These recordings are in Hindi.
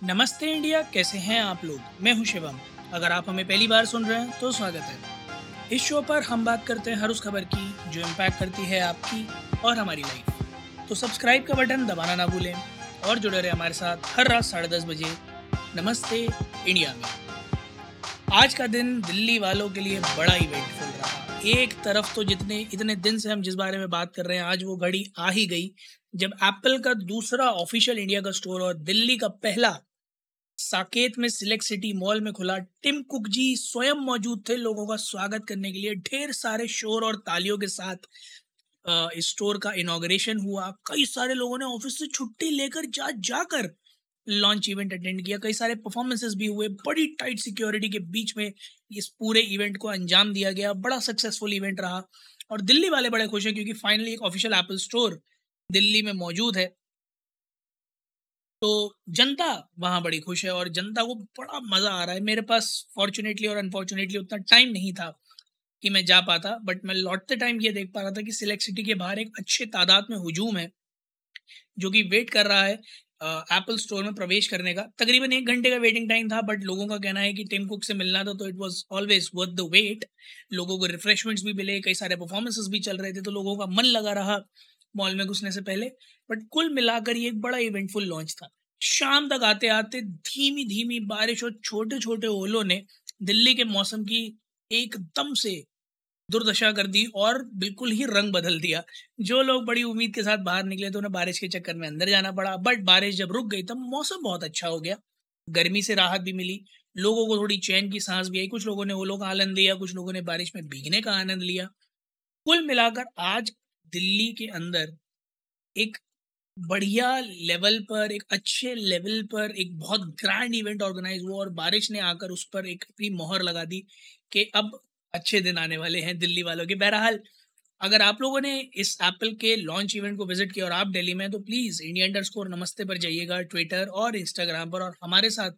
नमस्ते इंडिया, कैसे हैं आप लोग? मैं हूँ शिवम। अगर आप हमें पहली बार सुन रहे हैं तो स्वागत है। इस शो पर हम बात करते हैं हर उस खबर की, जो इम्पैक्ट करती है आपकी और हमारी लाइफ तो सब्सक्राइब का बटन दबाना ना भूलें और जुड़े रहे हमारे साथ हर रात साढ़े दस बजे नमस्ते इंडिया में। आज का दिन दिल्ली वालों के लिए बड़ा इवेंटफुल रहा। एक तरफ़ तो जितने, इतने दिन से हम जिस बारे में बात कर रहे हैं, आज वो घड़ी आ ही गई। जब एप्पल का दूसरा ऑफिशियल इंडिया का स्टोर और दिल्ली का पहला साकेत में सिलेक्ट सिटी मॉल में खुला टिम कुक जी स्वयं मौजूद थे लोगों का स्वागत करने के लिए। ढेर सारे शोर और तालियों के साथ स्टोर का इनोग्रेशन हुआ। कई सारे लोगों ने ऑफ़िस से छुट्टी लेकर जा जाकर लॉन्च इवेंट अटेंड किया। कई सारे परफॉर्मेंसेस भी हुए। बड़ी टाइट सिक्योरिटी के बीच में इस पूरे इवेंट को अंजाम दिया गया। बड़ा सक्सेसफुल इवेंट रहा। और दिल्ली वाले बड़े खुश हैं क्योंकि फाइनली एक ऑफिशियल एप्पल स्टोर दिल्ली में मौजूद है। तो जनता वहाँ बड़ी खुश है और जनता को बड़ा मज़ा आ रहा है। मेरे पास फॉर्चुनेटली और अनफॉर्चुनेटली उतना टाइम नहीं था कि मैं जा पाता। बट मैं लौटते टाइम ये देख पा रहा था कि सिलेक्ट सिटी के बाहर एक अच्छे तादाद में हजूम है, जो कि वेट कर रहा है एप्पल स्टोर में प्रवेश करने का। तकरीबन एक घंटे का वेटिंग टाइम था बट लोगों का कहना है कि टिम कुक से मिलना था तो it was always worth the wait लोगों को रिफ्रेशमेंट्स भी मिले, कई सारे परफॉर्मेंसेस भी चल रहे थे तो लोगों का मन लगा रहा मॉल में घुसने से पहले। बट कुल मिलाकर ये एक बड़ा इवेंटफुल लॉन्च था। शाम तक आते आते धीमी धीमी बारिश और छोटे छोटे ओलों ने दिल्ली के मौसम की एकदम से दुर्दशा कर दी और बिल्कुल ही रंग बदल दिया। जो लोग बड़ी उम्मीद के साथ बाहर निकले तो उन्हें बारिश के चक्कर में अंदर जाना पड़ा। बट बारिश जब रुक गई तब मौसम बहुत अच्छा हो गया। गर्मी से राहत भी मिली। लोगों को थोड़ी चैन की सांस भी आई। कुछ लोगों ने ओलों का आनंद लिया, कुछ लोगों ने बारिश में भीगने का आनंद लिया। कुल मिलाकर आज दिल्ली के अंदर एक बढ़िया लेवल पर, एक अच्छे लेवल पर एक बहुत ग्रैंड इवेंट ऑर्गेनाइज हुआ और बारिश ने आकर उस पर एक अपनी मोहर लगा दी कि अब अच्छे दिन आने वाले हैं दिल्ली वालों के। बहरहाल, अगर आप लोगों ने इस एप्पल के लॉन्च इवेंट को विज़िट किया और आप दिल्ली में तो प्लीज़ इंडिया अंडर स्कोर नमस्ते पर जाइएगा ट्विटर और इंस्टाग्राम पर और हमारे साथ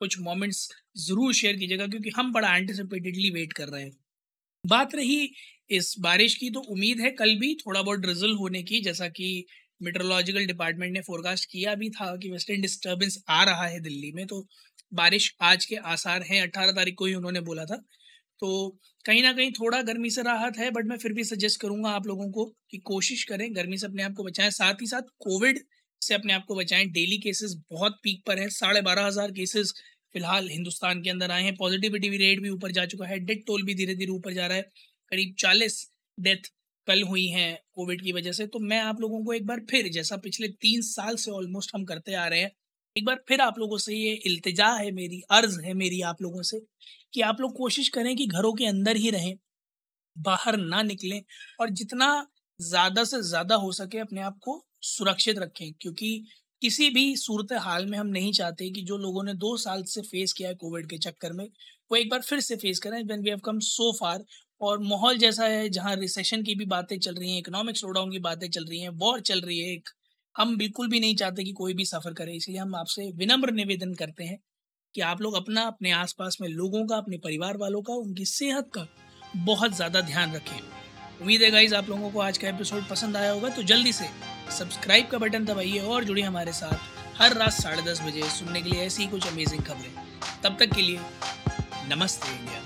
कुछ मोमेंट्स ज़रूर शेयर कीजिएगा क्योंकि हम बड़ा एंटिसिपेटेडली वेट कर रहे हैं। बात रही इस बारिश की तो उम्मीद है कल भी थोड़ा बहुत ड्रिजल होने की, जैसा कि मेट्रोलॉजिकल डिपार्टमेंट ने फोरकास्ट किया भी था कि वेस्टर्न डिस्टर्बेंस आ रहा है दिल्ली में तो बारिश आज के आसार हैं अट्ठारह तारीख को ही उन्होंने बोला था। तो कहीं ना कहीं थोड़ा गर्मी से राहत है, बट मैं फिर भी सजेस्ट करूँगा आप लोगों को कि कोशिश करें गर्मी से अपने आप को बचाएँ, साथ ही साथ कोविड से अपने आप को बचाएँ। डेली केसेस बहुत पीक पर हैं, साढ़े बारह हज़ार केसेस फ़िलहाल हिंदुस्तान के अंदर आए हैं। पॉजिटिविटी रेट भी ऊपर जा चुका है डेथ टोल भी धीरे धीरे ऊपर जा रहा है। करीब चालीस डेथ कल हुई हैं कोविड की वजह से। तो मैं आप लोगों को एक बार फिर, जैसा पिछले तीन साल से ऑलमोस्ट हम करते आ रहे हैं एक बार फिर आप लोगों से ये इल्तिजा है मेरी, अर्ज़ है मेरी आप लोगों से कि आप लोग कोशिश करें कि घरों के अंदर ही रहें, बाहर ना निकलें और जितना ज़्यादा से ज़्यादा हो सके अपने आप को सुरक्षित रखें। क्योंकि किसी भी सूरत हाल में हम नहीं चाहते कि जो लोगों ने दो साल से फेस किया है कोविड के चक्कर में, वो एक बार फिर से फेस करें। When we have come so far और माहौल जैसा है जहाँ रिसेशन की भी बातें चल रही हैं इकोनॉमिक स्लोडाउन की बातें चल रही हैं वॉर चल रही है एक हम बिल्कुल भी नहीं चाहते कि कोई भी सफ़र करे, इसलिए हम आपसे विनम्र निवेदन करते हैं कि आप लोग अपना, अपने आसपास में लोगों का, अपने परिवार वालों का, उनकी सेहत का बहुत ज़्यादा ध्यान रखें। उम्मीद है गाइज़ आप लोगों को आज का एपिसोड पसंद आया होगा तो जल्दी से सब्सक्राइब का बटन दबाइए और जुड़िए हमारे साथ हर रात साढ़े दस बजे सुनने के लिए ऐसी कुछ अमेजिंग खबरें। तब तक के लिए, नमस्ते इंडिया।